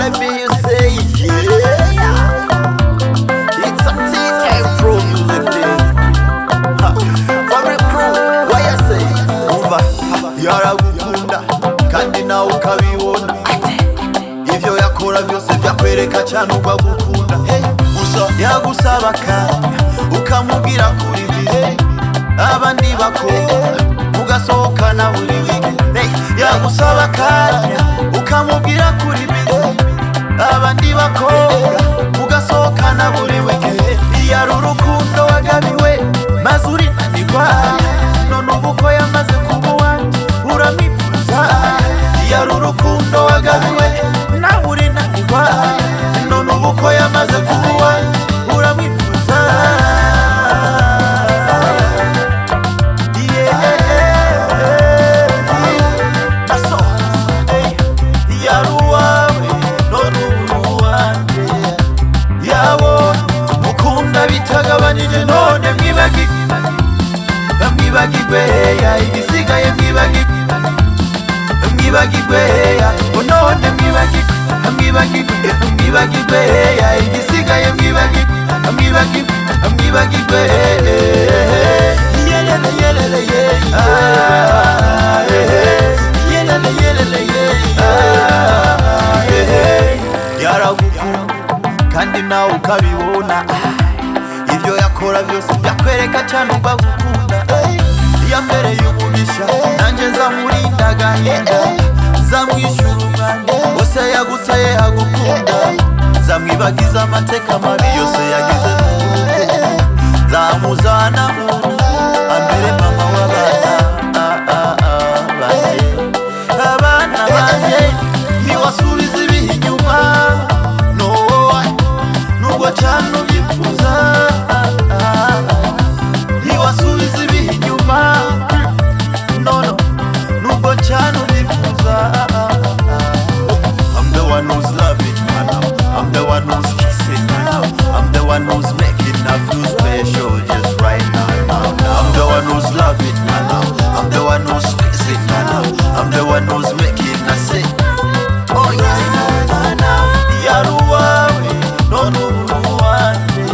let me say yeah. It's a TK Pro music day. For the crew, what you say? Uva, yara gukunda kandi nawe ukabibona ivyo yakora byose byakwereka cyane ugwa gukunda gusa yagusaba kandi abandi bakora ugasohokana buri wikendi iyo urukundo wagabiwe maze urinanirwa none ubu ko yamaze kuba uwanjye uramwifuza iyo urukundo wagabiwe yaragukuru kandi nawe ukabibona kora byose byakwereka cyane mbagukunda iya mbere y'ububisha nanjye nzamurinda agahinda nzamwishyura umwanya bose yaguteye agukunda nzamwibagiza amateka mabi yose yagiye I'm the one who's kissing you now. I'm the one who's making I feel special just right now. I'm the one who's loving you now. I'm the one who's kissing you now. I'm the one who's making I say, Oh yes, yeah. na yaruwa no nuruwande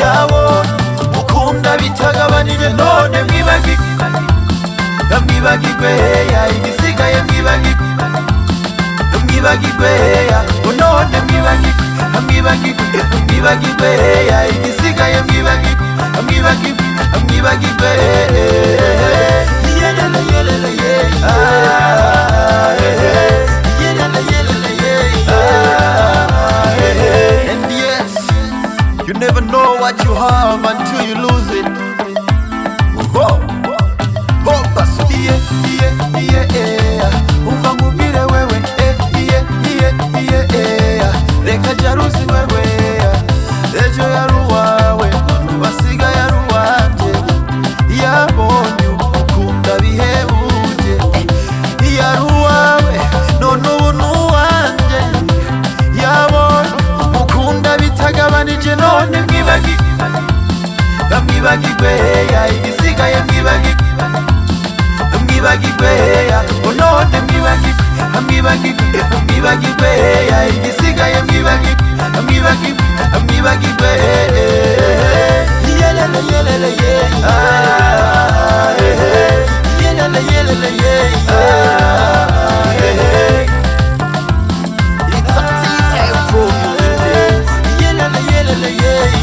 yabo ukunda bitagabanije none mwibagirwe mwibagirwe hey, igisigaye mwibagirwe mwibagirwe hey, and yes you never know what you have until you lose it yo yaruwawe ubasiga yaruwanje yabonye ukunda bihebuje yaruwawe none ubu nuwanje yabonye ukunda bitagabanije none mwibagiwe mwibagiwe ibisigaye mwibagiwe mwibagiwe none mwibagiwe mwibagiwe mwibagiwe yeah.